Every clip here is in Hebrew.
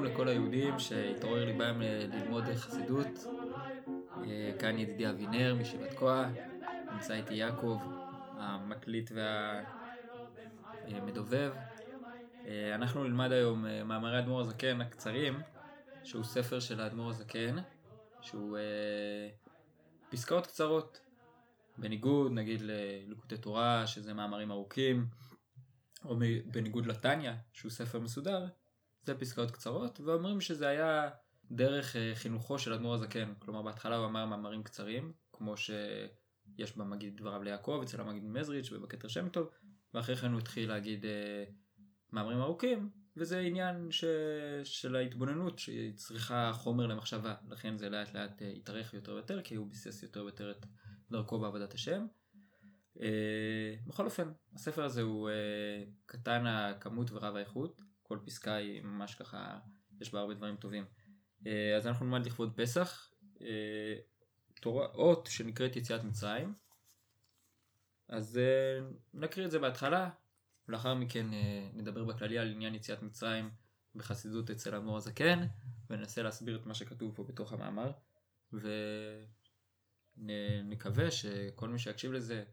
שלום לכל היהודים שהתעורר ליבם ללמוד חסידות. אה, כאן ידידי אבינר מישיבת כוח, נמצא איתי יעקב, המקליט והמדובב. אה, אנחנו נלמד היום מאמרי אדמו"ר הזקן הקצרים, שהוא ספר של האדמו"ר הזקן, שהוא פסקאות קצרות, בניגוד נגיד ללקוטי תורה, שזה מאמרים ארוכים, או בניגוד לטניה, שהוא ספר מסודר, זה פסקאות קצרות, ואומרים שזה היה דרך אה, חינוכו של אדמו"ר הזקן. כלומר, בהתחלה הוא אמר מאמרים קצרים, כמו שיש במגיד דבריו ליעקב, אצל המגיד מזריץ' ובכתר שם טוב, ואחרי כן הוא התחיל להגיד אה, מאמרים ארוכים, וזה עניין ש... של ההתבוננות שהיא צריכה חומר למחשבה, לכן זה לאט לאט אה, התארך יותר ויותר, כי הוא ביסס יותר ויותר את דרכו בעבודת השם. אה, בכל אופן, הספר הזה הוא אה, קטן הכמות ורב האיכות, כל פסקה היא ממש ככה, יש בה הרבה דברים טובים. אה, אז אנחנו נלמד לכבוד פסח, תורה, אות שנקראת יציאת מצרים. אז נקריא את זה בהתחלה, ולאחר מכן נדבר בכללי על עניין יציאת מצרים בחסידות אצל אדמו"ר הזקן, וננסה להסביר את מה שכתוב פה בתוך המאמר, ונקווה שכל מי שיקשיב לזה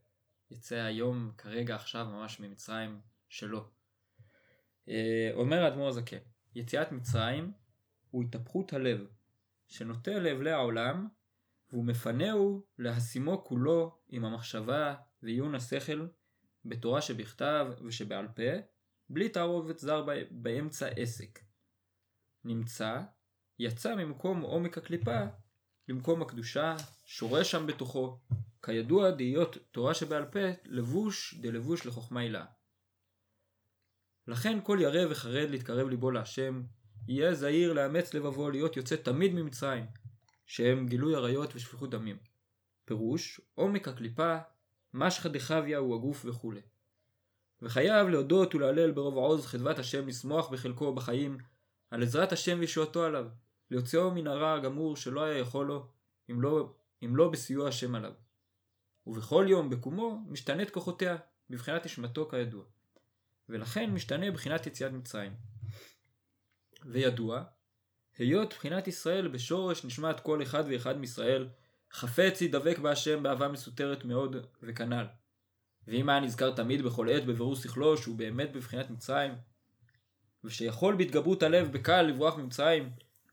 יצא היום, כרגע, עכשיו, ממש ממצרים שלו. אה, אומר האדמו"ר הזקן, יציאת מצרים הוא התהפכות הלב, שנוטה לאבלי העולם, והוא מפנהו להשימו כולו עם המחשבה ועיון השכל בתורה שבכתב ושבעל פה, בלי תערובת זר באמצע עסק. נמצא, יצא ממקום עומק הקליפה למקום הקדושה, שורש שם בתוכו, כידוע דהיות תורה שבעל פה לבוש דלבוש לחוכמה הילה. לכן כל ירא וחרד להתקרב ליבו להשם, יהיה זהיר לאמץ לבבו להיות יוצא תמיד ממצרים, שהם גילוי עריות ושפיכות דמים. פירוש, עומק הקליפה, משחא דחביה הוא הגוף וכו'. וחייב להודות ולהלל ברוב עוז חדבת השם לשמוח בחלקו בחיים, על עזרת השם וישועתו עליו, להוציאו מן הרע הגמור שלא היה יכול לו, אם לא, אם לא בסיוע השם עליו. ובכל יום בקומו משתנית כוחותיה, בבחינת נשמתו כידוע. ולכן משתנה בחינת יציאת מצרים. וידוע, היות בחינת ישראל בשורש נשמת כל אחד ואחד מישראל, חפץ ידבק בהשם באהבה מסותרת מאוד וכנ"ל. ואם היה נזכר תמיד בכל עת בבירור שכלו שהוא באמת בבחינת מצרים, ושיכול בהתגברות הלב בקל לברוח ממצרים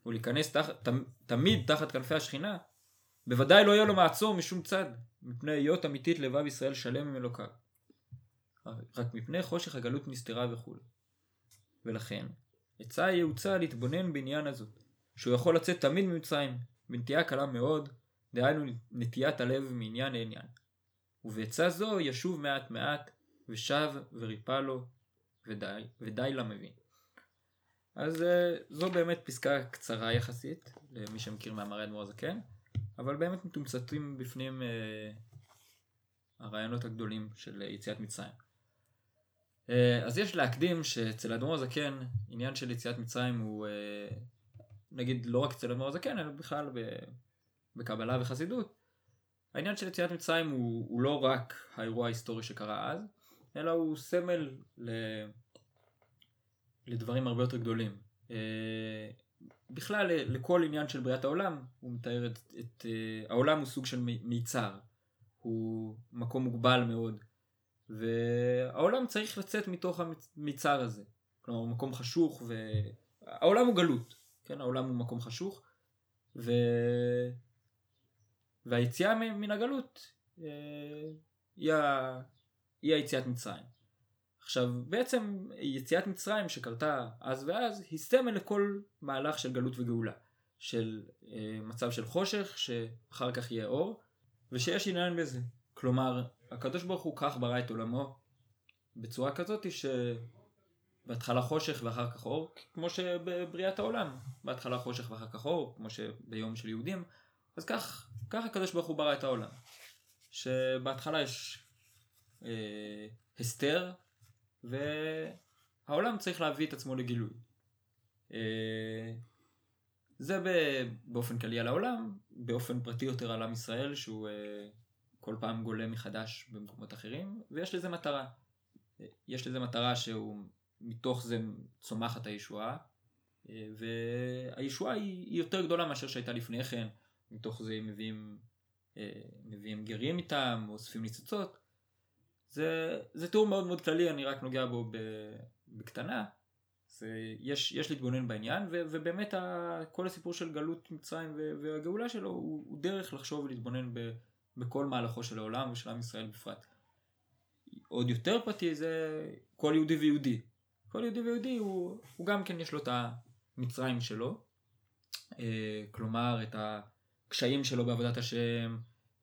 ולהיכנס תח... ת... תמיד תחת כנפי השכינה, בוודאי לא יהיה לו מעצור משום צד, מפני היות אמיתית לבב ישראל שלם עם אלוקיו. רק מפני חושך הגלות נסתרה וכו'. ולכן, עצה יעוצה להתבונן בעניין הזאת, שהוא יכול לצאת תמיד ממצרים, בנטייה קלה מאוד, דהיינו נטיית הלב מעניין לעניין. ובעצה זו ישוב מעט מעט, ושב וריפא לו, ודי, ודי למבין. אז אה, זו באמת פסקה קצרה יחסית, למי שמכיר מאמרי אדמו"ר הזקן. אבל באמת מתומצתים בפנים אה, הרעיונות הגדולים של יציאת מצרים. אה, אז יש להקדים שאצל אדמו"ר הזקן עניין של יציאת מצרים הוא אה, נגיד לא רק אצל אדמו"ר הזקן אלא בכלל בקבלה וחסידות. העניין של יציאת מצרים הוא, הוא לא רק האירוע ההיסטורי שקרה אז אלא הוא סמל ל... לדברים הרבה יותר גדולים. אה, בכלל לכל עניין של בריאת העולם הוא מתאר את, את העולם הוא סוג של מיצר הוא מקום מוגבל מאוד והעולם צריך לצאת מתוך המיצר הזה. כלומר הוא מקום חשוך והעולם הוא גלות כן? העולם הוא מקום חשוך. ו... והיציאה מן הגלות uh, היא, ה... היא היציאת מצרים. עכשיו בעצם יציאת מצרים שקרתה אז ואז היא סמל לכל מהלך של גלות וגאולה. של אה, מצב של חושך שאחר כך יהיה אור ושיש עניין בזה. כלומר הקדוש ברוך הוא כך ברא את עולמו בצורה כזאת שבהתחלה חושך ואחר כך אור כמו שבבריאת העולם. בהתחלה חושך ואחר כך אור כמו שביום של יהודים. אז כך, כך הקדוש ברוך הוא ברא את העולם. שבהתחלה יש אה, הסתר והעולם צריך להביא את עצמו לגילוי. אה, זה באופן כללי על העולם, באופן פרטי יותר על עם ישראל שהוא אה, כל פעם גולה מחדש במקומות אחרים, ויש לזה מטרה. יש לזה מטרה שהוא, מתוך זה צומחת הישועה, והישועה היא, יותר גדולה מאשר שהייתה לפני כן, מתוך זה מביאים, מביאים גרים איתם, אוספים ניצוצות. זה, זה תיאור מאוד מאוד כללי, אני רק נוגע בו בקטנה. זה, יש, יש להתבונן בעניין, ו, ובאמת ה, כל הסיפור של גלות מצרים והגאולה שלו הוא, הוא דרך לחשוב ולהתבונן ב, בכל מהלכו של העולם ושל עם ישראל בפרט. עוד יותר פרטי זה כל יהודי ויהודי. כל יהודי ויהודי הוא, הוא גם כן יש לו את המצרים שלו, אה, כלומר את הקשיים שלו בעבודת השם,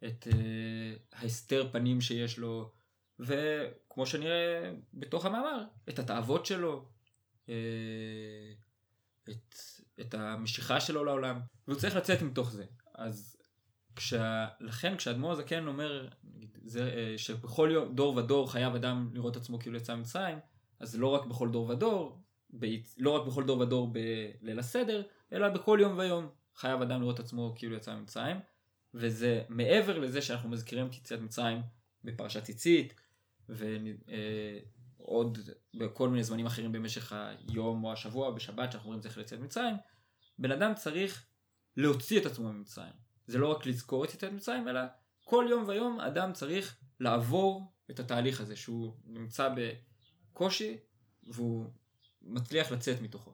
את אה, ההסתר פנים שיש לו, וכמו שנראה בתוך המאמר, את התאוות שלו, אה, את, את המשיכה שלו לעולם, והוא צריך לצאת מתוך זה. אז כשה, לכן כשאדמו"ר הזקן אומר זה, אה, שבכל יום, דור ודור חייב אדם לראות עצמו כאילו יצא ממצרים, אז לא רק בכל דור ודור, ב, לא רק בכל דור ודור בליל הסדר, אלא בכל יום ויום חייב אדם לראות עצמו כאילו יצא ממצרים, וזה מעבר לזה שאנחנו מזכירים את יציאת מצרים בפרשת ציצית, ועוד אה, בכל מיני זמנים אחרים במשך היום או השבוע בשבת שאנחנו אומרים זכר יציאת מצרים, בן אדם צריך להוציא את עצמו ממצרים. זה לא רק לזכור את יציאת מצרים, אלא כל יום ויום אדם צריך לעבור את התהליך הזה, שהוא נמצא בקושי והוא מצליח לצאת מתוכו.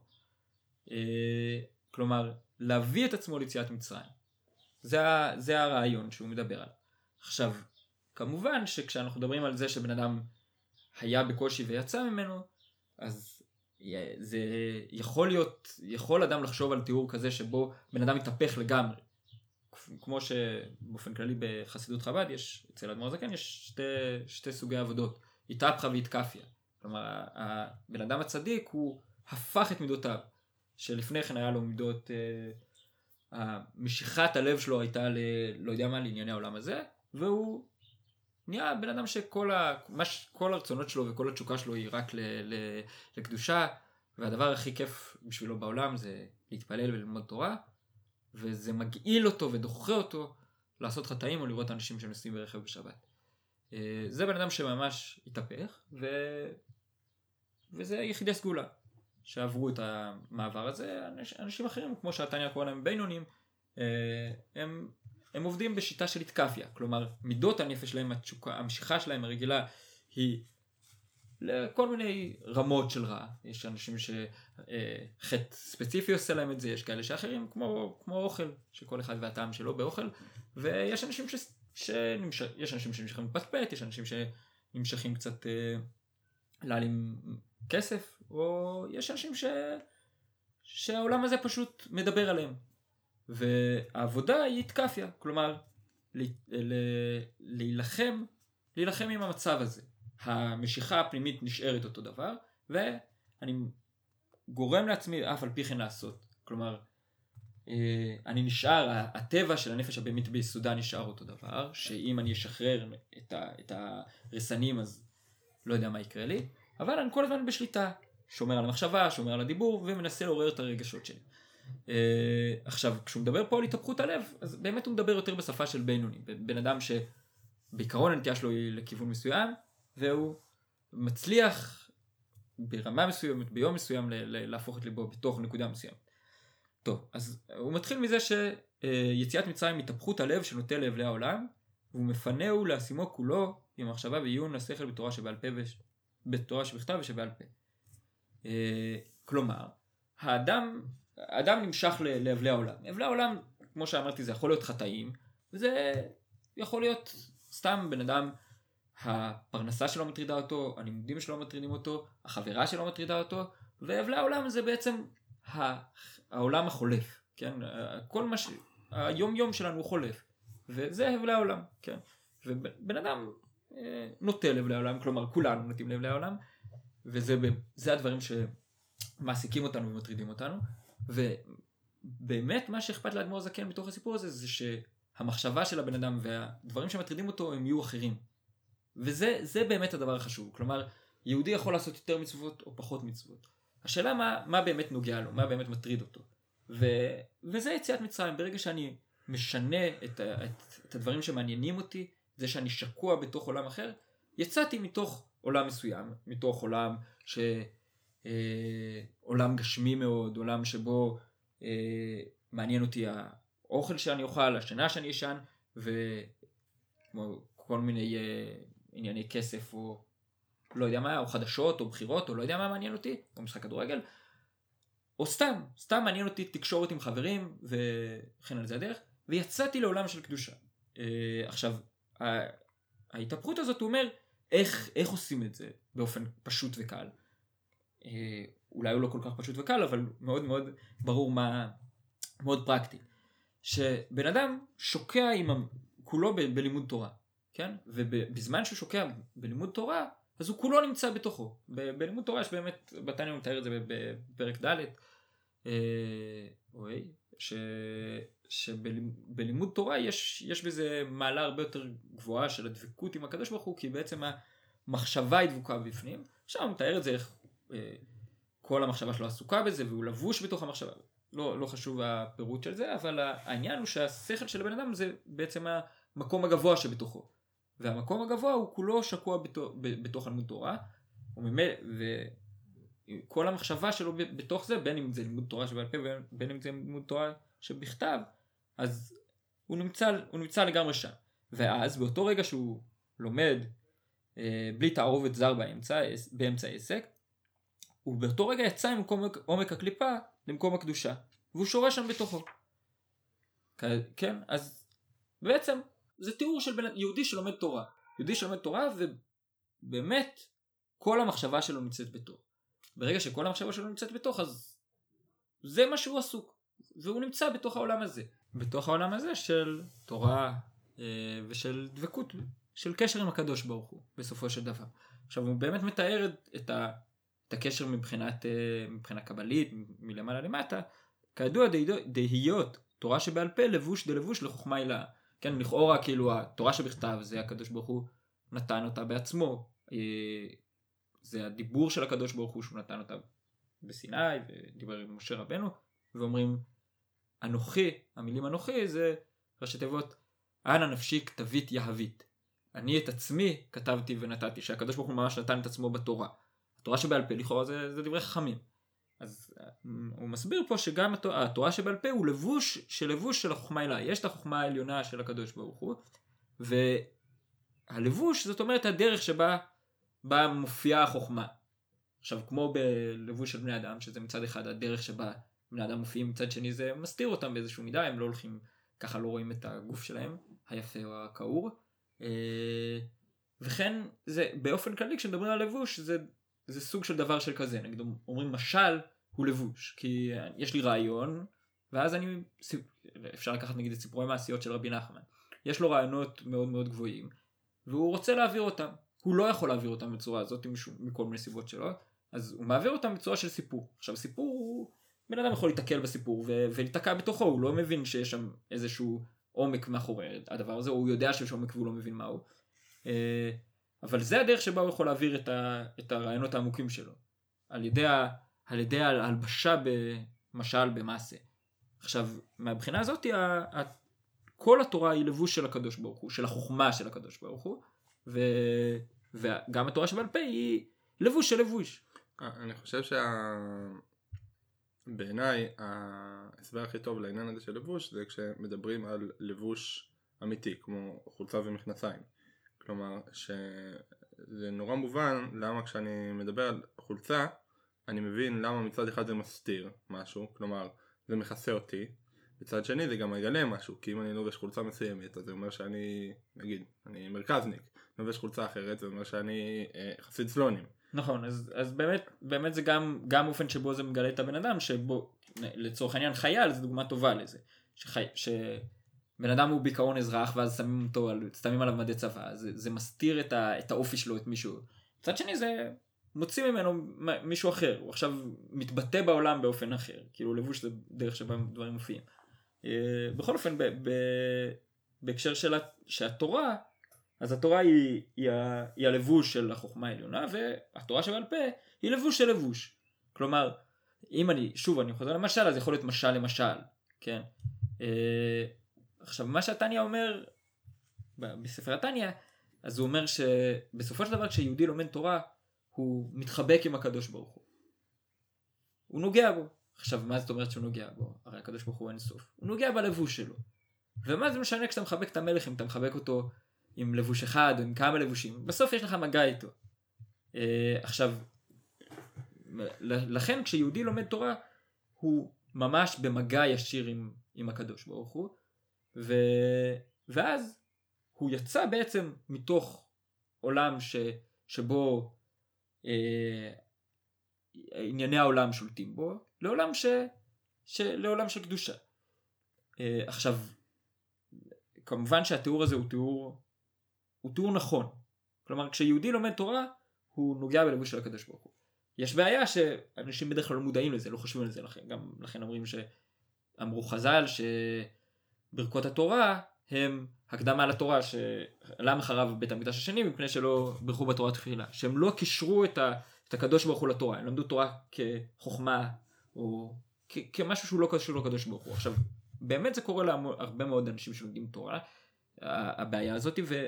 אה, כלומר, להביא את עצמו ליציאת מצרים. זה, זה הרעיון שהוא מדבר עליו. עכשיו, כמובן שכשאנחנו מדברים על זה שבן אדם היה בקושי ויצא ממנו, אז זה יכול להיות, יכול אדם לחשוב על תיאור כזה שבו בן אדם מתהפך לגמרי. כמו שבאופן כללי בחסידות חב"ד יש, אצל אדמו"ר זקן יש שתי, שתי סוגי עבודות, התהפכה והתקפיה. כלומר, הבן אדם הצדיק הוא הפך את מידותיו, שלפני כן היה לו מידות, אה, משיכת הלב שלו הייתה ל... לא יודע מה, לענייני העולם הזה, והוא נהיה בן אדם שכל ה... מש... הרצונות שלו וכל התשוקה שלו היא רק ל... ל... לקדושה, והדבר הכי כיף בשבילו בעולם זה להתפלל וללמוד תורה, וזה מגעיל אותו ודוחה אותו לעשות חטאים או לראות אנשים שנוסעים ברכב בשבת. אה, זה בן אדם שממש התהפך, ו... וזה יחידי סגולה שעברו את המעבר הזה. אנשים אחרים, כמו שהתניא קורא להם בינונים, אה, הם הם עובדים בשיטה של התקפיה, כלומר מידות הנפש שלהם, התשוקה, המשיכה שלהם הרגילה היא לכל מיני רמות של רע. יש אנשים שחטא ספציפי עושה להם את זה, יש כאלה שאחרים כמו, כמו אוכל, שכל אחד והטעם שלו באוכל, ויש אנשים ש... שנמש... יש אנשים שנמשכים לפטפט, יש אנשים שנמשכים קצת אה, להעלים כסף, או יש אנשים ש... שהעולם הזה פשוט מדבר עליהם. והעבודה היא התקפיה, כלומר להילחם, להילחם עם המצב הזה. המשיכה הפנימית נשארת אותו דבר, ואני גורם לעצמי אף על פי כן לעשות. כלומר, אה, אני נשאר, הטבע של הנפש הבהמית ביסודה נשאר אותו דבר, שאם אני אשחרר את, הרסנים אז לא יודע מה יקרה לי, אבל אני כל הזמן בשליטה, שומר על המחשבה, שומר על הדיבור, ומנסה לעורר את הרגשות שלי. Uh, עכשיו, כשהוא מדבר פה על התהפכות הלב, אז באמת הוא מדבר יותר בשפה של בינוני. בן אדם שבעיקרון הנטייה שלו היא לכיוון מסוים, והוא מצליח ברמה מסוימת, ביום מסוים, להפוך את ליבו בתוך נקודה מסוימת. טוב, אז הוא מתחיל מזה שיציאת uh, מצרים התהפכות הלב שנוטה לאבלי העולם, והוא מפנהו להשימו כולו עם מחשבה ועיון לשכל בתורה שבעל פה וש... בתורה שבכתב ושבעל פה. Uh, כלומר, האדם אדם נמשך לאבלי העולם. אבלי העולם, כמו שאמרתי, זה יכול להיות חטאים, וזה יכול להיות סתם בן אדם, הפרנסה שלו מטרידה אותו, הלימודים שלו מטרידים אותו, החברה שלו מטרידה אותו, ואבלי העולם זה בעצם העולם החולף, כן? כל מה ש... היום יום שלנו חולף, וזה אבלי העולם, כן? ובן אדם אה, נוטה לאבלי העולם, כלומר כולנו נוטים לאבלי העולם, וזה הדברים שמעסיקים אותנו ומטרידים אותנו. ובאמת מה שאכפת לאדמו"ר זקן בתוך הסיפור הזה זה שהמחשבה של הבן אדם והדברים שמטרידים אותו הם יהיו אחרים. וזה באמת הדבר החשוב. כלומר, יהודי יכול לעשות יותר מצוות או פחות מצוות. השאלה מה, מה באמת נוגע לו, מה באמת מטריד אותו. ו, וזה יציאת מצרים. ברגע שאני משנה את, את, את הדברים שמעניינים אותי, זה שאני שקוע בתוך עולם אחר, יצאתי מתוך עולם מסוים, מתוך עולם ש... אה, עולם גשמי מאוד, עולם שבו אה, מעניין אותי האוכל שאני אוכל, השינה שאני אשן, וכמו כל מיני אה, ענייני כסף או לא יודע מה, או חדשות, או בחירות, או לא יודע מה מעניין אותי, או משחק כדורגל, או סתם, סתם מעניין אותי תקשורת עם חברים, וכן על זה הדרך, ויצאתי לעולם של קדושה. אה, עכשיו, ההתהפכות הזאת, הוא אומר, איך, איך עושים את זה באופן פשוט וקל. אה, אולי הוא לא כל כך פשוט וקל, אבל מאוד מאוד ברור מה, מאוד פרקטי. שבן אדם שוקע עם, כולו ב, בלימוד תורה, כן? ובזמן שהוא שוקע בלימוד תורה, אז הוא כולו נמצא בתוכו. ב, בלימוד תורה יש באמת, בתניא מתאר את זה בפרק ד', אה, אוי, ש... שבלימוד תורה יש, יש בזה מעלה הרבה יותר גבוהה של הדבקות עם הקדוש ברוך הוא, כי בעצם המחשבה היא דבוקה בפנים. עכשיו הוא מתאר את זה איך אה, כל המחשבה שלו עסוקה בזה והוא לבוש בתוך המחשבה. לא, לא חשוב הפירוט של זה, אבל העניין הוא שהשכל של הבן אדם זה בעצם המקום הגבוה שבתוכו. והמקום הגבוה הוא כולו שקוע בתוך, לימוד תורה, וכל המחשבה שלו בתוך זה, בין אם זה לימוד תורה שבעל פה ובין אם זה לימוד תורה שבכתב, אז הוא נמצא, הוא נמצא לגמרי שם. ואז באותו רגע שהוא לומד אה, בלי תערובת זר באמצע, באמצע העסק, הוא באותו רגע יצא ממקום עומק הקליפה למקום הקדושה, והוא שורה שם בתוכו. כן, אז בעצם זה תיאור של בן... יהודי שלומד תורה. יהודי שלומד תורה ובאמת כל המחשבה שלו נמצאת בתוך. ברגע שכל המחשבה שלו נמצאת בתוך אז זה מה שהוא עסוק. והוא נמצא בתוך העולם הזה. בתוך העולם הזה של תורה אה, ושל דבקות, של קשר עם הקדוש ברוך הוא בסופו של דבר. עכשיו הוא באמת מתאר את, ה, את הקשר מבחינת, אה, מבחינה קבלית, מלמעלה למטה. כידוע דהיות תורה שבעל פה לבוש דלבוש לחוכמה הילאה. כן, לכאורה כאילו התורה שבכתב זה הקדוש ברוך הוא נתן אותה בעצמו. אה, זה הדיבור של הקדוש ברוך הוא שהוא נתן אותה בסיני ודיבר עם משה רבנו ואומרים אנוכי, המילים אנוכי זה ראשי תיבות אנא נפשי כתבית יהבית. אני את עצמי כתבתי ונתתי, שהקדוש ברוך הוא ממש נתן את עצמו בתורה. התורה שבעל פה לכאורה זה, זה דברי חכמים. אז אה, הוא מסביר פה שגם התורה, שבעל פה הוא לבוש של לבוש של החוכמה אליי. יש את החוכמה העליונה של הקדוש ברוך הוא, והלבוש זאת אומרת הדרך שבה בה מופיעה החוכמה. עכשיו כמו בלבוש של בני אדם, שזה מצד אחד הדרך שבה בני אדם מופיעים, מצד שני זה מסתיר אותם באיזשהו מידה, הם לא הולכים, ככה לא רואים את הגוף שלהם, היפה או הכעור. אה, וכן זה באופן כללי כשמדברים על לבוש זה זה סוג של דבר של כזה, נגיד אומרים משל הוא לבוש, כי יש לי רעיון, ואז אני, אפשר לקחת נגיד את סיפורי מעשיות של רבי נחמן, יש לו רעיונות מאוד מאוד גבוהים, והוא רוצה להעביר אותם, הוא לא יכול להעביר אותם בצורה הזאת מכל מיני סיבות שלו, אז הוא מעביר אותם בצורה של סיפור. עכשיו סיפור, הוא, בן אדם יכול להתקל בסיפור ו- ולהיתקע בתוכו, הוא לא מבין שיש שם איזשהו עומק מאחורי הדבר הזה, או הוא יודע שיש עומק והוא לא מבין מהו. אה, אבל זה הדרך שבה הוא יכול להעביר את, ה, את הרעיונות העמוקים שלו. על ידי, ה, על ידי ההלבשה במשל במעשה. עכשיו, מהבחינה הזאת, ה, ה, כל התורה היא לבוש של הקדוש ברוך הוא, של החוכמה של הקדוש ברוך הוא, ו, וגם התורה שבעל פה היא לבוש של לבוש. אני חושב שה... בעיניי ההסבר הכי טוב לעניין הזה של לבוש זה כשמדברים על לבוש אמיתי כמו חולצה ומכנסיים. כלומר שזה נורא מובן למה כשאני מדבר על חולצה אני מבין למה מצד אחד זה מסתיר משהו, כלומר זה מכסה אותי, מצד שני זה גם מגלה משהו, כי אם אני לובש חולצה מסוימת אז זה אומר שאני, נגיד, אני מרכזניק, לובש חולצה אחרת זה אומר שאני אה, חסיד סלונים. נכון, אז, אז באמת, באמת זה גם, גם אופן שבו זה מגלה את הבן אדם, שבו לצורך העניין חייל זה דוגמה טובה לזה. שחי, ש... בן אדם הוא בעיקרון אזרח ואז שמים אותו, שמים עליו מדי צבא, זה, זה מסתיר את, ה, את האופי שלו, את מישהו. מצד שני זה מוציא ממנו מישהו אחר, הוא עכשיו מתבטא בעולם באופן אחר, כאילו לבוש זה דרך שבה דברים מופיעים. אה, בכל אופן, ב, ב, בהקשר של שהתורה, אז התורה היא, היא, ה, היא הלבוש של החוכמה העליונה, והתורה שבעל פה היא לבוש של לבוש. כלומר, אם אני, שוב, אני חוזר למשל, אז יכול להיות משל למשל, כן? עכשיו מה שהתניא אומר בספר התניא, אז הוא אומר שבסופו של דבר כשיהודי לומד תורה, הוא מתחבק עם הקדוש ברוך הוא. הוא נוגע בו. עכשיו, מה זאת אומרת שהוא נוגע בו? הרי הקדוש ברוך הוא אין סוף. הוא נוגע בלבוש שלו. ומה זה משנה כשאתה מחבק את המלך, אם אתה מחבק אותו עם לבוש אחד או עם כמה לבושים? בסוף יש לך מגע איתו. אה, עכשיו, לכן כשיהודי לומד תורה, הוא ממש במגע ישיר עם, עם הקדוש ברוך הוא, ו, ואז הוא יצא בעצם מתוך עולם ש, שבו אה, ענייני העולם שולטים בו, לעולם, ש, ש, לעולם של קדושה. אה, עכשיו, כמובן שהתיאור הזה הוא תיאור, הוא תיאור נכון. כלומר, כשיהודי לומד תורה, הוא נוגע בלבוש של הקדוש ברוך הוא. יש בעיה שאנשים בדרך כלל לא מודעים לזה, לא חושבים על זה, לכן, גם לכן אומרים שאמרו חז"ל שברכות התורה הם הקדמה לתורה, שלמה חרב בית המקדש השני מפני שלא ברכו בתורה תפילה, שהם לא קישרו את, ה, את הקדוש ברוך הוא לתורה, הם למדו תורה כחוכמה או כ, כמשהו שהוא לא קשור לקדוש ברוך הוא. עכשיו, באמת זה קורה להרבה מאוד אנשים שלומדים תורה, הבעיה הזאת, ו...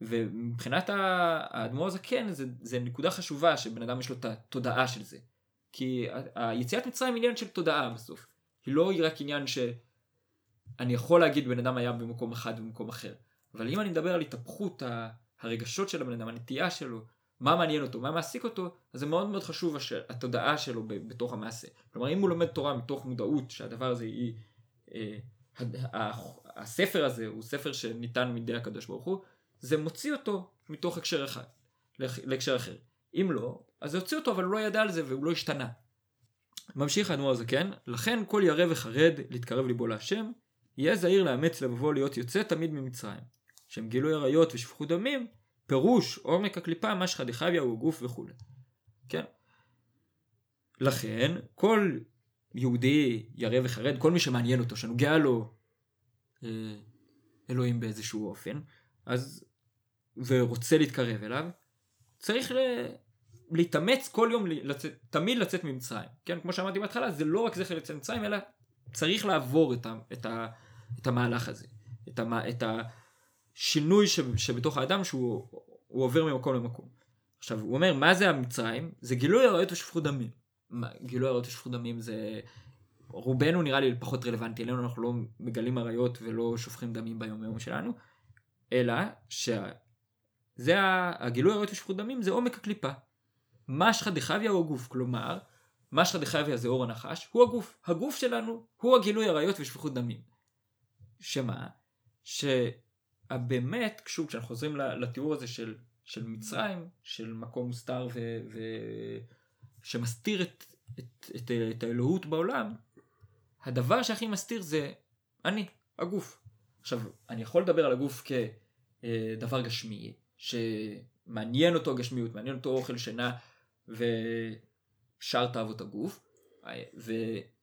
ומבחינת האדמו"ר הזקן זה, זה נקודה חשובה שבן אדם יש לו את התודעה של זה. כי היציאת מצרים היא עניין של תודעה בסוף. היא לא רק עניין שאני יכול להגיד בן אדם היה במקום אחד ובמקום אחר. אבל אם אני מדבר על התהפכות הרגשות של הבן אדם, הנטייה שלו, מה מעניין אותו, מה מעסיק אותו, אז זה מאוד מאוד חשוב התודעה שלו בתוך המעשה. כלומר אם הוא לומד תורה מתוך מודעות שהדבר הזה היא, אה, הספר הזה הוא ספר שניתן מידי הקדוש ברוך הוא, זה מוציא אותו מתוך הקשר אחד, להקשר אחר. אם לא, אז זה יוציא אותו אבל הוא לא ידע על זה והוא לא השתנה. ממשיך האדמו"ר הזה כן, לכן כל ירא וחרד להתקרב ליבו להשם, יהיה זהיר לאמץ לבבו להיות יוצא תמיד ממצרים. שהם גילוי עריות ושפכות דמים, פירוש עומק הקליפה משחא דחביה הוא גוף וכולי. כן? לכן כל יהודי ירא וחרד, כל מי שמעניין אותו, שנוגע לו אה, אלוהים באיזשהו אופן, אז ורוצה להתקרב אליו, צריך ל... להתאמץ כל יום, לצאת, תמיד לצאת ממצרים. כן, כמו שאמרתי בהתחלה, זה לא רק זכר לצאת ממצרים, אלא צריך לעבור את, ה, את, ה, את המהלך הזה. את, המה, את השינוי ש, שבתוך האדם שהוא עובר ממקום למקום. עכשיו, הוא אומר, מה זה המצרים? זה גילוי עריות ושפכות דמים. מה, גילוי עריות ושפכות דמים זה... רובנו נראה לי פחות רלוונטי אלינו, אנחנו לא מגלים עריות ולא שופכים דמים ביום יום שלנו, אלא שזה הגילוי עריות ושפיכות דמים זה עומק הקליפה. משחא דחביה הוא הגוף, כלומר, משחא דחביה זה אור הנחש, הוא הגוף. הגוף שלנו הוא הגילוי עריות ושפיכות דמים. שמה? שבאמת, שוב, כשאנחנו חוזרים לתיאור הזה של, של מצרים, של מקום מוסתר ו... ו... שמסתיר את, את, את, את האלוהות בעולם, הדבר שהכי מסתיר זה אני, הגוף. עכשיו, אני יכול לדבר על הגוף כדבר גשמי, שמעניין אותו הגשמיות, מעניין אותו אוכל, שינה ושאר תאוות הגוף,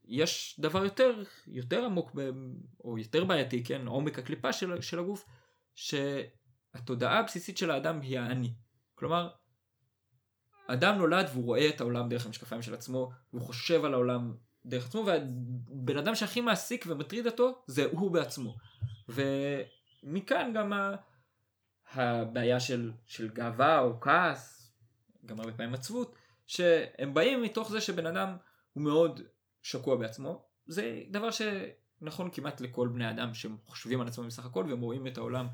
ויש דבר יותר, יותר עמוק, או יותר בעייתי, כן, עומק הקליפה של, של הגוף, שהתודעה הבסיסית של האדם היא האני. כלומר, אדם נולד והוא רואה את העולם דרך המשקפיים של עצמו, והוא חושב על העולם דרך עצמו, והבן אדם שהכי מעסיק ומטריד אותו זה הוא בעצמו. ומכאן גם הבעיה של, של גאווה או כעס, גם הרבה פעמים עצבות, שהם באים מתוך זה שבן אדם הוא מאוד שקוע בעצמו. זה דבר שנכון כמעט לכל בני אדם שחושבים על עצמם בסך הכל והם רואים את העולם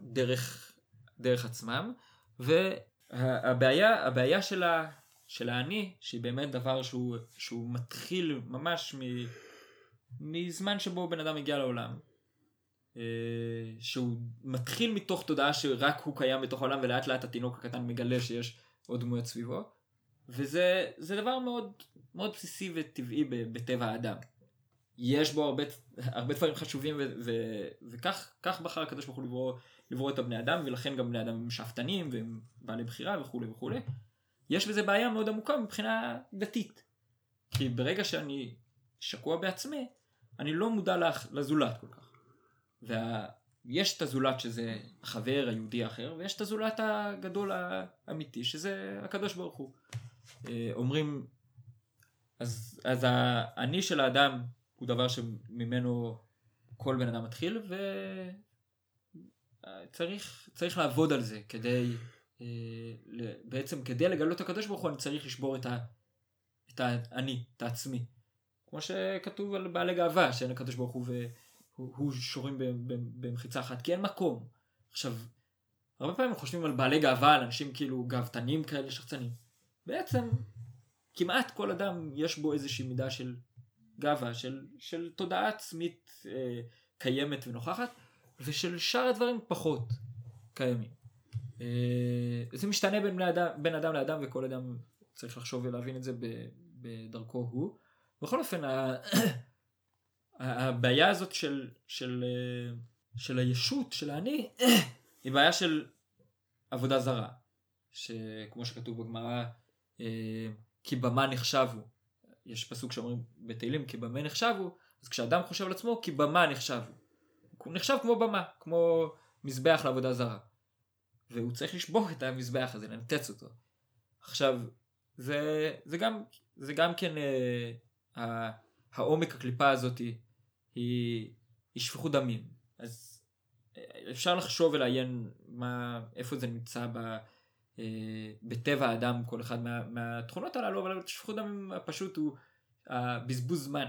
בדרך דרך עצמם. והבעיה הבעיה של, ה, של האני, שהיא באמת דבר שהוא, שהוא מתחיל ממש מ... מזמן שבו בן אדם הגיע לעולם. אה, שהוא מתחיל מתוך תודעה שרק הוא קיים בתוך העולם ולאט לאט התינוק הקטן מגלה שיש עוד דמויות סביבו. וזה דבר מאוד, מאוד בסיסי וטבעי בטבע האדם. יש בו הרבה, הרבה דברים חשובים ו, ו, וכך בחר הקדוש ברוך הוא לברוא, לברוא את הבני אדם ולכן גם בני אדם הם שאפתנים והם בעלי בחירה וכולי וכולי. יש בזה בעיה מאוד עמוקה מבחינה דתית. כי ברגע שאני שקוע בעצמי, אני לא מודע לזולת כל כך. ויש את הזולת שזה החבר היהודי האחר, ויש את הזולת הגדול האמיתי שזה הקדוש ברוך הוא. אה, אומרים, אז, אז האני של האדם הוא דבר שממנו כל בן אדם מתחיל וצריך צריך לעבוד על זה כדי אה, בעצם כדי לגלות את הקדוש ברוך הוא אני צריך לשבור את, ה, את האני, את העצמי. כמו שכתוב על בעלי גאווה שאין לקדוש ברוך הוא והוא שורים במחיצה אחת כי אין מקום. עכשיו הרבה פעמים חושבים על בעלי גאווה על אנשים כאילו גאוותנים כאלה שחצנים. בעצם כמעט כל אדם יש בו איזושהי מידה של גאווה, של, של תודעה עצמית אה, קיימת ונוכחת, ושל שאר הדברים פחות קיימים. אה, זה משתנה בין, אדם, בין אדם לאדם וכל אדם צריך לחשוב ולהבין את זה בדרכו הוא. בכל אופן, הבעיה הזאת של, של, אה, של הישות, של האני, היא בעיה של עבודה זרה. שכמו שכתוב בגמרא, אה, כי במה נחשבו. יש פסוק שאומרים בתהילים כי במה נחשבו, אז כשאדם חושב על עצמו כי במה נחשבו. הוא נחשב כמו במה, כמו מזבח לעבודה זרה. והוא צריך לשבור את המזבח הזה, לנתץ אותו. עכשיו, זה, זה, גם, זה גם כן, אה, העומק הקליפה הזאת היא, היא שפיכות דמים. אז אה, אפשר לחשוב ולעיין מה, איפה זה נמצא ב... אה, בטבע האדם כל אחד מה, מהתכונות הללו, אבל שפיכות דם הפשוט הוא הבזבוז זמן.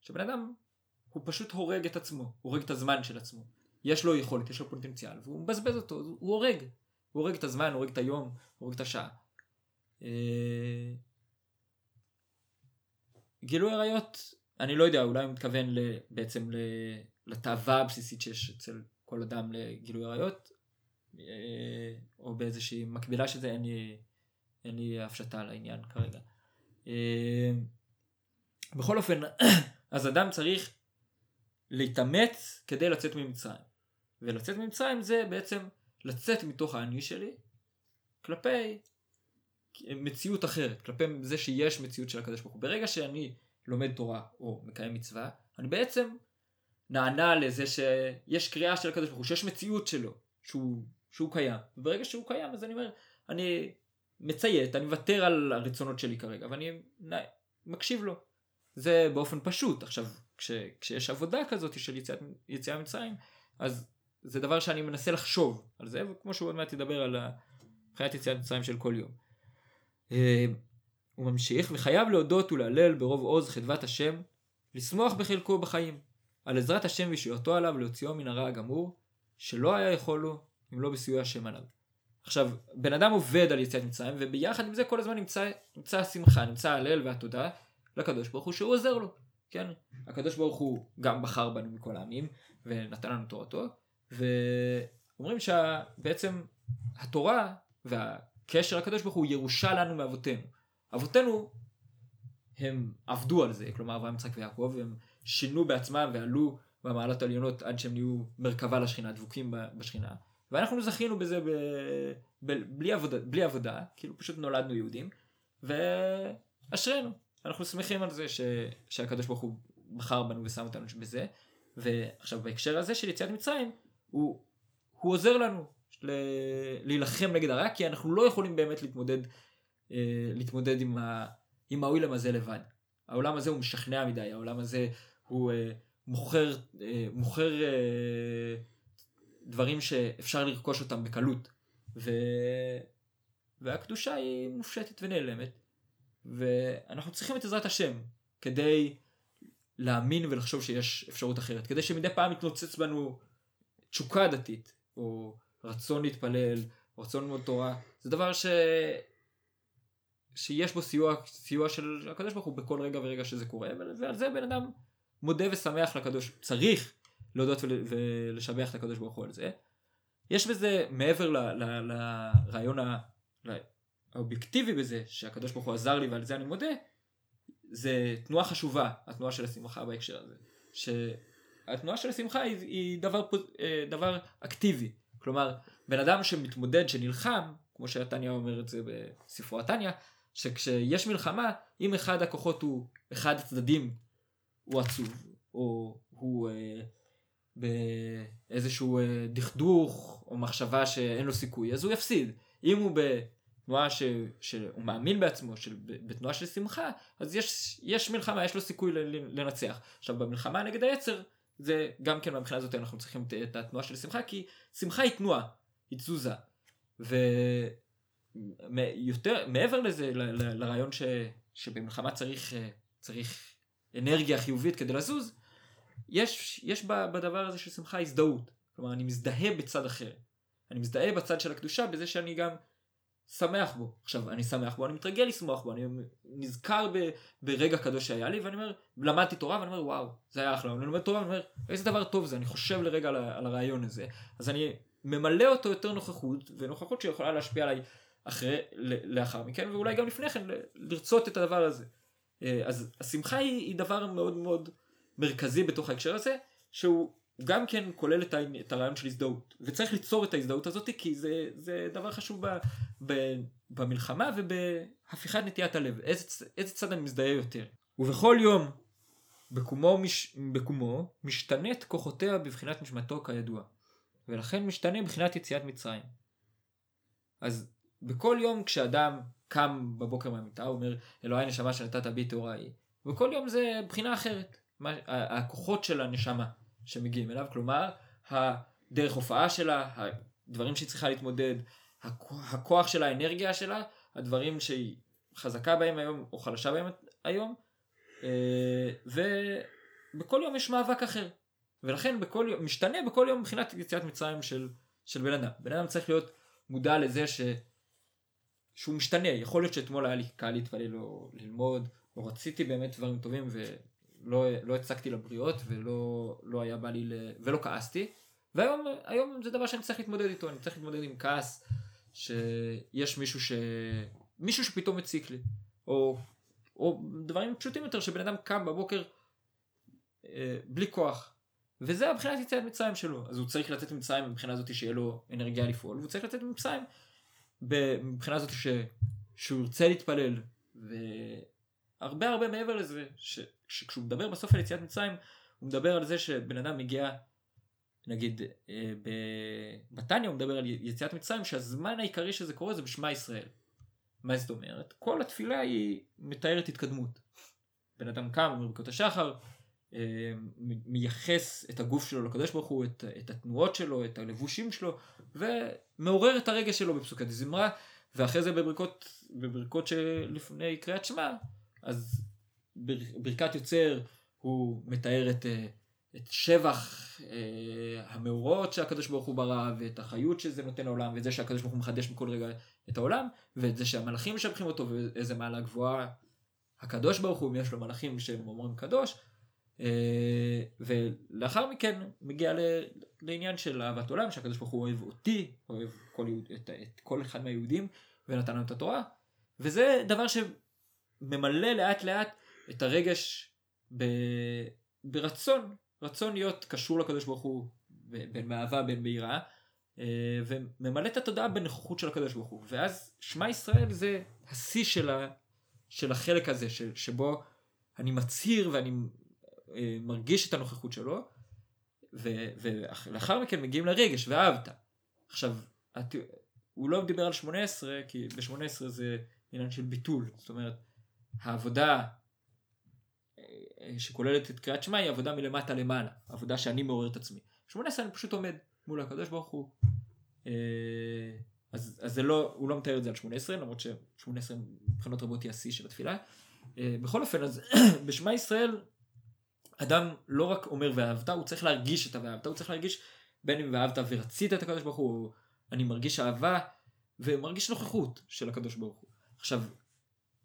שבן אדם הוא פשוט הורג את עצמו, הורג את הזמן של עצמו. יש לו יכולת, יש לו פוטנציאל, והוא מבזבז אותו, הוא הורג. הוא הורג את הזמן, הורג את היום, הורג את השעה. אה, גילוי עריות, אני לא יודע, אולי הוא מתכוון בעצם לתאווה הבסיסית שיש אצל כל אדם לגילוי עריות, או באיזושהי מקבילה של זה, אין לי, אין לי הפשטה על העניין כרגע. אה, בכל אופן, אז אדם צריך להתאמץ כדי לצאת ממצרים. ולצאת ממצרים זה בעצם לצאת מתוך האני שלי כלפי מציאות אחרת, כלפי זה שיש מציאות של הקדוש ברוך הוא. ברגע שאני לומד תורה או מקיים מצווה, אני בעצם נענה לזה שיש קריאה של הקדוש ברוך הוא, שיש מציאות שלו, שהוא שהוא קיים. וברגע שהוא קיים אז אני אומר, אני מציית, אני מוותר על הרצונות שלי כרגע, ואני מקשיב לו. זה באופן פשוט. עכשיו, כש, כשיש עבודה כזאת של יציאת, יציאה ממצרים, אז זה דבר שאני מנסה לחשוב על זה, וכמו שהוא עוד מעט ידבר על חיית יציאת מצרים של כל יום. אה, הוא ממשיך, וחייב להודות ולהלל ברוב עוז חדוות השם, לשמוח בחלקו בחיים, על עזרת השם וישועתו עליו להוציאו מן הרע הגמור, שלא היה יכול לו אם לא בסיוע השם עליו. עכשיו, בן אדם עובד על יציאת מצרים, וביחד עם זה כל הזמן נמצא, נמצא השמחה, נמצא ההלל והתודה לקדוש ברוך הוא שהוא עוזר לו. כן? הקדוש ברוך הוא גם בחר בנו מכל העמים, ונתן לנו תורתו, ואומרים שבעצם התורה והקשר לקדוש ברוך הוא ירושה לנו מאבותינו. אבותינו הם עבדו על זה, כלומר אברהם, יצחק ויעקב, הם שינו בעצמם ועלו במעלות העליונות עד שהם נהיו מרכבה לשכינה, דבוקים בשכינה. ואנחנו זכינו בזה ב... ב... בלי, עבודה, בלי עבודה, כאילו פשוט נולדנו יהודים, ואשרינו, אנחנו שמחים על זה ש... שהקדוש ברוך הוא בחר בנו ושם אותנו בזה, ועכשיו בהקשר הזה של יציאת מצרים, הוא, הוא עוזר לנו ל... להילחם נגד הרע, כי אנחנו לא יכולים באמת להתמודד, אה, להתמודד עם, ה... עם האוילם הזה לבד. העולם הזה הוא משכנע מדי, העולם הזה הוא אה, מוכר, אה, מוכר אה, דברים שאפשר לרכוש אותם בקלות. ו... והקדושה היא מופשטת ונעלמת. ואנחנו צריכים את עזרת השם כדי להאמין ולחשוב שיש אפשרות אחרת. כדי שמדי פעם יתנוצץ בנו תשוקה דתית, או רצון להתפלל, או רצון ללמוד תורה. זה דבר ש... שיש בו סיוע, סיוע של הקדוש ברוך הוא בכל רגע ורגע שזה קורה, ועל זה בן אדם מודה ושמח לקדוש, צריך להודות ולשבח את הקדוש ברוך הוא על זה. יש בזה, מעבר לרעיון האובייקטיבי בזה, שהקדוש ברוך הוא עזר לי ועל זה אני מודה, זה תנועה חשובה, התנועה של השמחה בהקשר הזה. שהתנועה של השמחה היא, היא דבר, אה, דבר אקטיבי. כלומר, בן אדם שמתמודד, שנלחם, כמו שהתניא אומר את זה בספרו התניא, שכשיש מלחמה, אם אחד הכוחות הוא, אחד הצדדים הוא עצוב, או הוא אה, באיזשהו אה, דכדוך או מחשבה שאין לו סיכוי, אז הוא יפסיד. אם הוא בתנועה ש... שהוא מאמין בעצמו, של... בתנועה של שמחה, אז יש, יש מלחמה, יש לו סיכוי לנצח. עכשיו במלחמה נגד היצר, זה גם כן מהבחינה הזאת אנחנו צריכים את, התנועה של שמחה, כי שמחה היא תנועה, היא תזוזה. ויותר, מעבר לזה, ל, ל, לרעיון ש, שבמלחמה צריך, אה, צריך אנרגיה חיובית כדי לזוז, יש, יש בדבר הזה של שמחה הזדהות. כלומר, אני מזדהה בצד אחר. אני מזדהה בצד של הקדושה בזה שאני גם שמח בו. עכשיו, אני שמח בו, אני מתרגל לשמוח בו, אני נזכר ב, ברגע קדוש שהיה לי, ואני אומר, למדתי תורה, ואני אומר, וואו, זה היה אחלה. אני לומד תורה, ואני אומר, איזה דבר טוב זה, אני חושב לרגע על, על הרעיון הזה. אז אני ממלא אותו יותר נוכחות, ונוכחות שיכולה להשפיע עליי אחרי, לאחר מכן, ואולי גם לפני כן, לרצות את הדבר הזה. אה, אז השמחה היא, היא דבר מאוד מאוד מרכזי בתוך ההקשר הזה, שהוא גם כן כולל את, הרעיון של הזדהות. וצריך ליצור את ההזדהות הזאת, כי זה, זה דבר חשוב ב, ב, במלחמה ובהפיכת נטיית הלב. איזה, איזה צד אני מזדהה יותר. ובכל יום, בקומו, מש, בקומו משתנית כוחותיה בבחינת נשמתו כידוע. ולכן משתנה מבחינת יציאת מצרים. אז בכל יום כשאדם קם בבוקר מהמיטה, הוא אומר, אלוהי נשמה שנתת בי היא. וכל יום זה בחינה אחרת. הכוחות של הנשמה שמגיעים אליו, כלומר, הדרך הופעה שלה, הדברים שהיא צריכה להתמודד, הכוח של האנרגיה שלה, הדברים שהיא חזקה בהם היום או חלשה בהם היום, אה, ובכל יום יש מאבק אחר. ולכן בכל יום, משתנה בכל יום מבחינת יציאת מצרים של, של בן אדם. בן אדם צריך להיות מודע לזה ש, שהוא משתנה. יכול להיות שאתמול היה לי קל להתפלל או ללמוד, או רציתי באמת דברים טובים ולא לא הצגתי לבריות ולא לא היה בא לי, ל... ולא כעסתי. והיום זה דבר שאני צריך להתמודד איתו, אני צריך להתמודד עם כעס שיש מישהו ש... מישהו שפתאום מציק לי. או, או דברים פשוטים יותר שבן אדם קם בבוקר אה, בלי כוח. וזה הבחינת יציאת מצרים שלו. אז הוא צריך לצאת ממצרים מבחינה הזאת שיהיה לו אנרגיה לפעול, והוא צריך לצאת ממצרים מבחינה הזאת ש... שהוא ירצה להתפלל. והרבה הרבה מעבר לזה, ש... שכשהוא מדבר בסוף על יציאת מצרים, הוא מדבר על זה שבן אדם מגיע, נגיד אה, בתניא הוא מדבר על יציאת מצרים, שהזמן העיקרי שזה קורה זה בשמע ישראל. מה זאת אומרת? כל התפילה היא מתארת התקדמות. בן אדם קם, אומר ברכות השחר, אה, מייחס את הגוף שלו לקדוש ברוך הוא, את, את התנועות שלו, את הלבושים שלו, ומעורר את הרגש שלו בפסוקת זמרה, ואחרי זה בברכות, בברכות שלפני קריאת שמע, אז ברכת יוצר הוא מתאר את, אה, את שבח אה, המאורות שהקדוש ברוך הוא ברא, ואת החיות שזה נותן לעולם, ואת זה שהקדוש ברוך הוא מחדש בכל רגע את העולם, ואת זה שהמלאכים משבחים אותו, ואיזה מעלה גבוהה הקדוש ברוך הוא, אם יש לו מלאכים שהם אומרים קדוש, אה, ולאחר מכן מגיע לעניין של אהבת עולם, שהקדוש ברוך הוא אוהב אותי, אוהב כל, יהוד, את, את כל אחד מהיהודים, ונתן לנו את התורה, וזה דבר שממלא לאט לאט את הרגש ב, ברצון, רצון להיות קשור לקדוש ברוך הוא, בין מאהבה בין ביראה, אה, וממלא את התודעה בנוכחות של הקדוש ברוך הוא, ואז שמע ישראל זה השיא של, ה, של החלק הזה, של, שבו אני מצהיר ואני אה, מרגיש את הנוכחות שלו, ולאחר מכן מגיעים לרגש, ואהבת. עכשיו, את, הוא לא דיבר על 18, כי ב-18 זה עניין של ביטול. זאת אומרת, העבודה שכוללת את קריאת שמע היא עבודה מלמטה למעלה. עבודה שאני מעורר את עצמי. 18 אני פשוט עומד מול הקדוש ברוך הוא. אה, אז, אז זה לא, הוא לא מתאר את זה על 18, למרות ש-18 מבחינות רבות היא השיא של התפילה. בכל אופן, אז בשמע ישראל אדם לא רק אומר ואהבת, הוא צריך להרגיש את ה"ואהבת", הוא צריך להרגיש בין אם ואהבת ורצית את הקדוש ברוך הוא, אני מרגיש אהבה ומרגיש נוכחות של הקדוש ברוך הוא. עכשיו,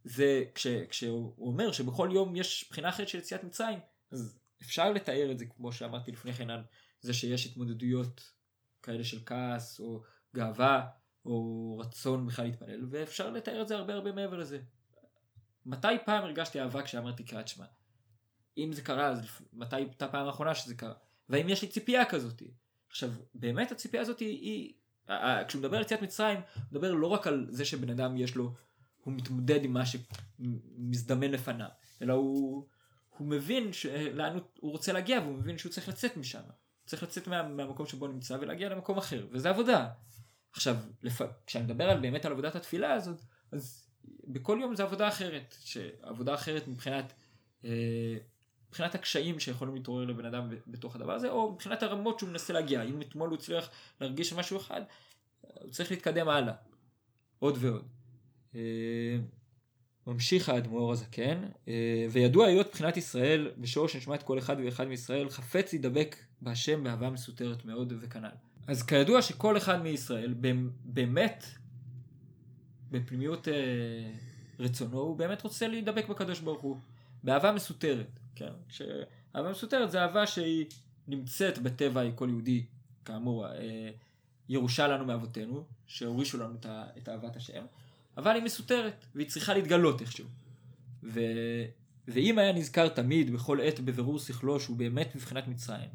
זה כש, כשהוא אומר שבכל יום יש בחינה אחרת של יציאת מצרים, אז אפשר לתאר את זה כמו שאמרתי לפני כן על זה שיש התמודדויות כאלה של כעס או גאווה או רצון בכלל להתפלל, ואפשר לתאר את זה הרבה הרבה מעבר לזה. מתי פעם הרגשתי אהבה כשאמרתי קריאת שמע? אם זה קרה, אז מתי הייתה הפעם האחרונה שזה קרה? והאם יש לי ציפייה כזאת? עכשיו, באמת הציפייה הזאת היא, היא כשהוא מדבר על יציאת מצרים, הוא מדבר לא רק על זה שבן אדם יש לו, הוא מתמודד עם מה שמזדמן לפניו, אלא הוא, הוא מבין לאן הוא רוצה להגיע, והוא מבין שהוא צריך לצאת משם. הוא צריך לצאת מה, מהמקום שבו נמצא ולהגיע למקום אחר, וזה עבודה. עכשיו, לפ... כשאני מדבר על, באמת על עבודת התפילה הזאת, אז בכל יום זה עבודה אחרת, שעבודה אחרת מבחינת אה, מבחינת הקשיים שיכולים להתעורר לבן אדם בתוך הדבר הזה, או מבחינת הרמות שהוא מנסה להגיע. אם אתמול הוא הצליח להרגיש משהו אחד, הוא צריך להתקדם הלאה. עוד ועוד. אה, ממשיך האדמו"ר הזקן, אה, וידוע היות מבחינת ישראל, בשורש נשמת כל אחד ואחד מישראל, חפץ ידבק בהשם באהבה מסותרת מאוד וכנ"ל. אז כידוע שכל אחד מישראל באמת, בפנימיות אה, רצונו, הוא באמת רוצה להידבק בקדוש ברוך הוא, באהבה מסותרת, כן? כשאהבה מסותרת זה אהבה שהיא נמצאת בטבע כל יהודי, כאמור, ירושה לנו מאבותינו, שהורישו לנו את אהבת השם, אבל היא מסותרת, והיא צריכה להתגלות איכשהו. ו... ואם היה נזכר תמיד, בכל עת, בבירור שכלו, שהוא באמת מבחינת מצרים,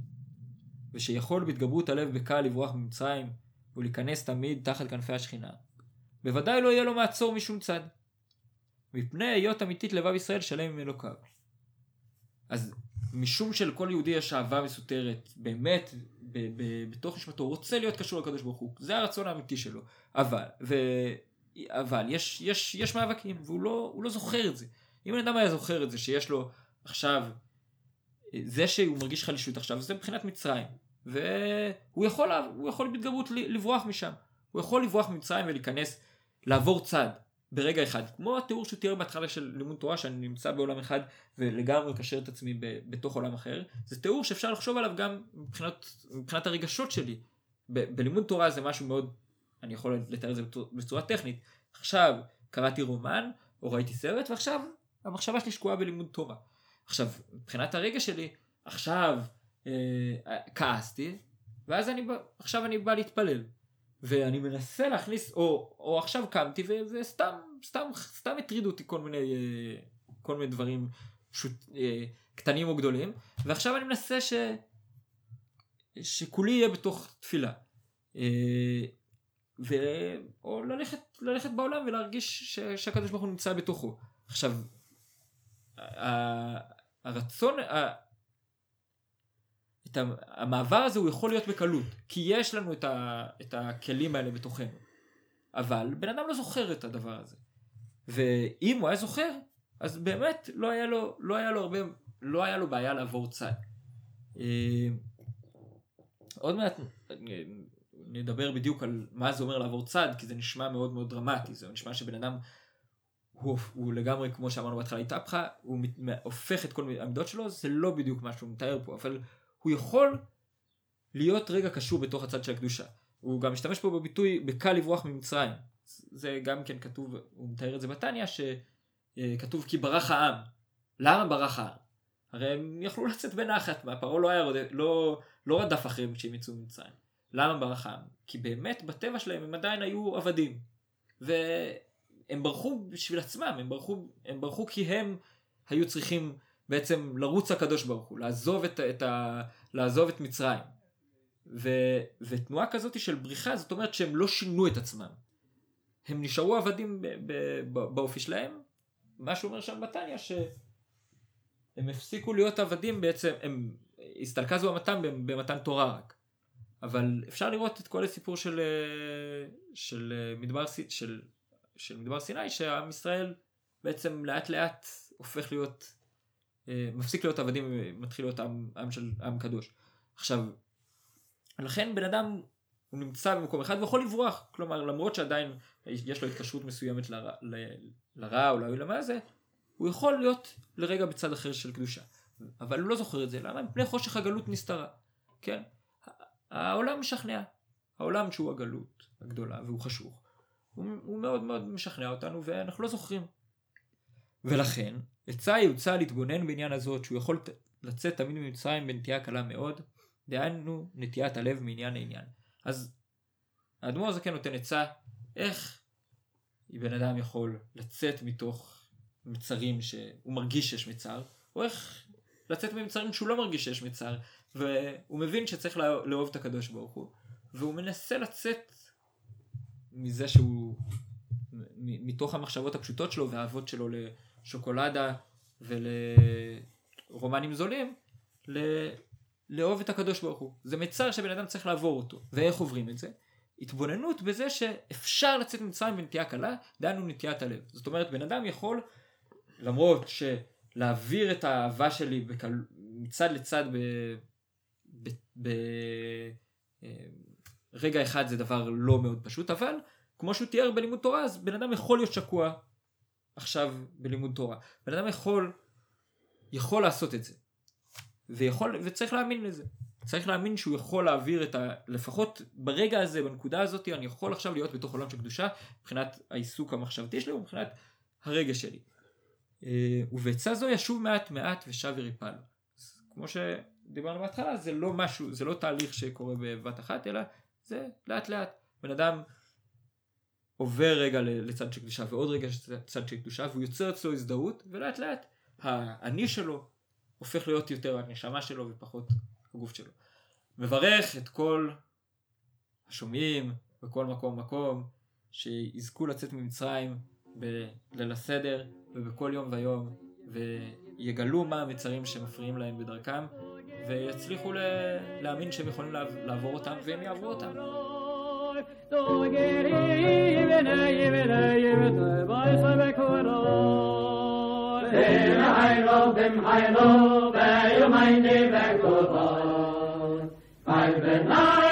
ושיכול בהתגברות הלב בקל לברוח ממצרים, ולהיכנס תמיד תחת כנפי השכינה, בוודאי לא יהיה לו מעצור משום צד. מפני היות אמיתית לבב ישראל שלם עם אלוקיו. אז משום שלכל יהודי יש אהבה מסותרת, באמת, ב- ב- בתוך נשמתו, רוצה להיות קשור לקדוש ברוך הוא, זה הרצון האמיתי שלו. אבל, ו... אבל יש, יש, יש מאבקים, והוא לא, לא זוכר את זה. אם בן אדם היה זוכר את זה, שיש לו עכשיו, זה שהוא מרגיש חלישות עכשיו, זה מבחינת מצרים. והוא יכול, יכול בהתגברות לברוח משם. הוא יכול לברוח ממצרים ולהיכנס, לעבור צד. ברגע אחד. כמו התיאור שהוא תיאר בהתחלה של לימוד תורה, שאני נמצא בעולם אחד ולגמרי מקשר את עצמי ב- בתוך עולם אחר, זה תיאור שאפשר לחשוב עליו גם מבחינת, מבחינת הרגשות שלי. ב- בלימוד תורה זה משהו מאוד, אני יכול לתאר את זה בצורה טכנית. עכשיו קראתי רומן, או ראיתי סרט, ועכשיו המחשבה שלי שקועה בלימוד תורה. עכשיו, מבחינת הרגע שלי, עכשיו אה, כעסתי, ואז אני עכשיו אני בא להתפלל. ואני מנסה להכניס, או, או עכשיו קמתי ו, וסתם, סתם, סתם הטרידו אותי כל מיני, אה, כל מיני דברים פשוט אה, קטנים או גדולים, ועכשיו אני מנסה ש, שכולי יהיה בתוך תפילה. אה, ו... או ללכת, ללכת בעולם ולהרגיש ש... שהקדוש ברוך הוא נמצא בתוכו. עכשיו, הרצון, את המעבר הזה הוא יכול להיות בקלות, כי יש לנו את, ה, את הכלים האלה בתוכנו. אבל בן אדם לא זוכר את הדבר הזה. ואם הוא היה זוכר, אז באמת לא היה לו, לא היה לו הרבה, לא היה לו בעיה לעבור צד. אה, עוד מעט נדבר בדיוק על מה זה אומר לעבור צד, כי זה נשמע מאוד מאוד דרמטי, זה נשמע שבן אדם הוא, הוא לגמרי, כמו שאמרנו בהתחלה, התהפכה, הוא הופך את כל העמדות שלו, זה לא בדיוק מה שהוא מתאר פה, אבל הוא יכול להיות רגע קשור בתוך הצד של הקדושה. הוא גם משתמש פה בביטוי בקל לברוח ממצרים. זה גם כן כתוב, הוא מתאר את זה בתניא, שכתוב כי ברח העם. למה ברח העם? הרי הם יכלו לצאת בנחת, פרעה לא, היה לא, לא רדף אחריהם כשהם יצאו ממצרים. למה ברח העם? כי באמת בטבע שלהם הם עדיין היו עבדים. והם ברחו בשביל עצמם, הם ברחו, הם ברחו כי הם היו צריכים בעצם לרוץ הקדוש ברוך הוא, לעזוב את, את, ה, לעזוב את מצרים. ו, ותנועה כזאת של בריחה, זאת אומרת שהם לא שינו את עצמם. הם נשארו עבדים ב, ב, ב, באופי שלהם, מה שאומר שם בתניא, שהם הפסיקו להיות עבדים בעצם, הם הסתלקזו המתן במתן תורה רק. אבל אפשר לראות את כל הסיפור של, של, מדבר, של, של מדבר סיני, שעם ישראל בעצם לאט לאט הופך להיות אה, מפסיק להיות עבדים ומתחיל להיות עם, עם של עם קדוש. עכשיו, לכן בן אדם הוא נמצא במקום אחד ויכול לברוח, כלומר למרות שעדיין יש לו התקשרות מסוימת לרע, לרע או למה הזה, הוא יכול להיות לרגע בצד אחר של קדושה. אבל הוא לא זוכר את זה, למה? מפני חושך הגלות נסתרה, כן? העולם משכנע, העולם שהוא הגלות הגדולה והוא חשוך, הוא, הוא מאוד מאוד משכנע אותנו ואנחנו לא זוכרים. ולכן, עצה יוצא להתבונן בעניין הזאת שהוא יכול לצאת תמיד ממצרים בנטייה קלה מאוד, דהיינו נטיית הלב מעניין לעניין. אז האדמו"ר הזה כן נותן עצה איך בן אדם יכול לצאת מתוך מצרים שהוא מרגיש שיש מצר, או איך לצאת ממצרים שהוא לא מרגיש שיש מצר, והוא מבין שצריך לאהוב את הקדוש ברוך הוא, והוא מנסה לצאת מזה שהוא, מתוך המחשבות הפשוטות שלו והאהבות שלו לשוקולדה ולרומנים זולים, לאהוב את הקדוש ברוך הוא. זה מצר שבן אדם צריך לעבור אותו. ואיך עוברים את זה? התבוננות בזה שאפשר לצאת ממצרים בנטייה קלה, דהיינו נטיית הלב. זאת אומרת, בן אדם יכול, למרות להעביר את האהבה שלי בקל... מצד לצד ב... ב... ב... אה, אחד זה דבר לא מאוד פשוט, אבל כמו שהוא תיאר בלימוד תורה, אז בן אדם יכול להיות שקוע עכשיו בלימוד תורה. בן אדם יכול, יכול לעשות את זה. ויכול, וצריך להאמין לזה. צריך להאמין שהוא יכול להעביר את ה... לפחות ברגע הזה, בנקודה הזאת, אני יכול עכשיו להיות בתוך עולם של קדושה, מבחינת העיסוק המחשבתי שלי ומבחינת הרגש שלי. אה, ובעצה זו ישוב מעט מעט ושב יריפל. כמו שדיברנו בהתחלה, זה לא משהו, זה לא תהליך שקורה בבת אחת, אלא זה לאט לאט. בן אדם עובר רגע לצד של קדושה ועוד רגע לצד של קדושה, והוא יוצר אצלו הזדהות, ולאט לאט האני שלו הופך להיות יותר הנשמה שלו ופחות הגוף שלו. מברך את כל השומעים בכל מקום מקום, שיזכו לצאת ממצרים בליל הסדר ובכל יום ויום, ויגלו מה המצרים שמפריעים להם בדרכם, ויצליחו להאמין שהם יכולים לעבור אותם, והם יעברו אותם. Heilo, dem Heilo, wer ihr meine Weguroi. Kalbenai,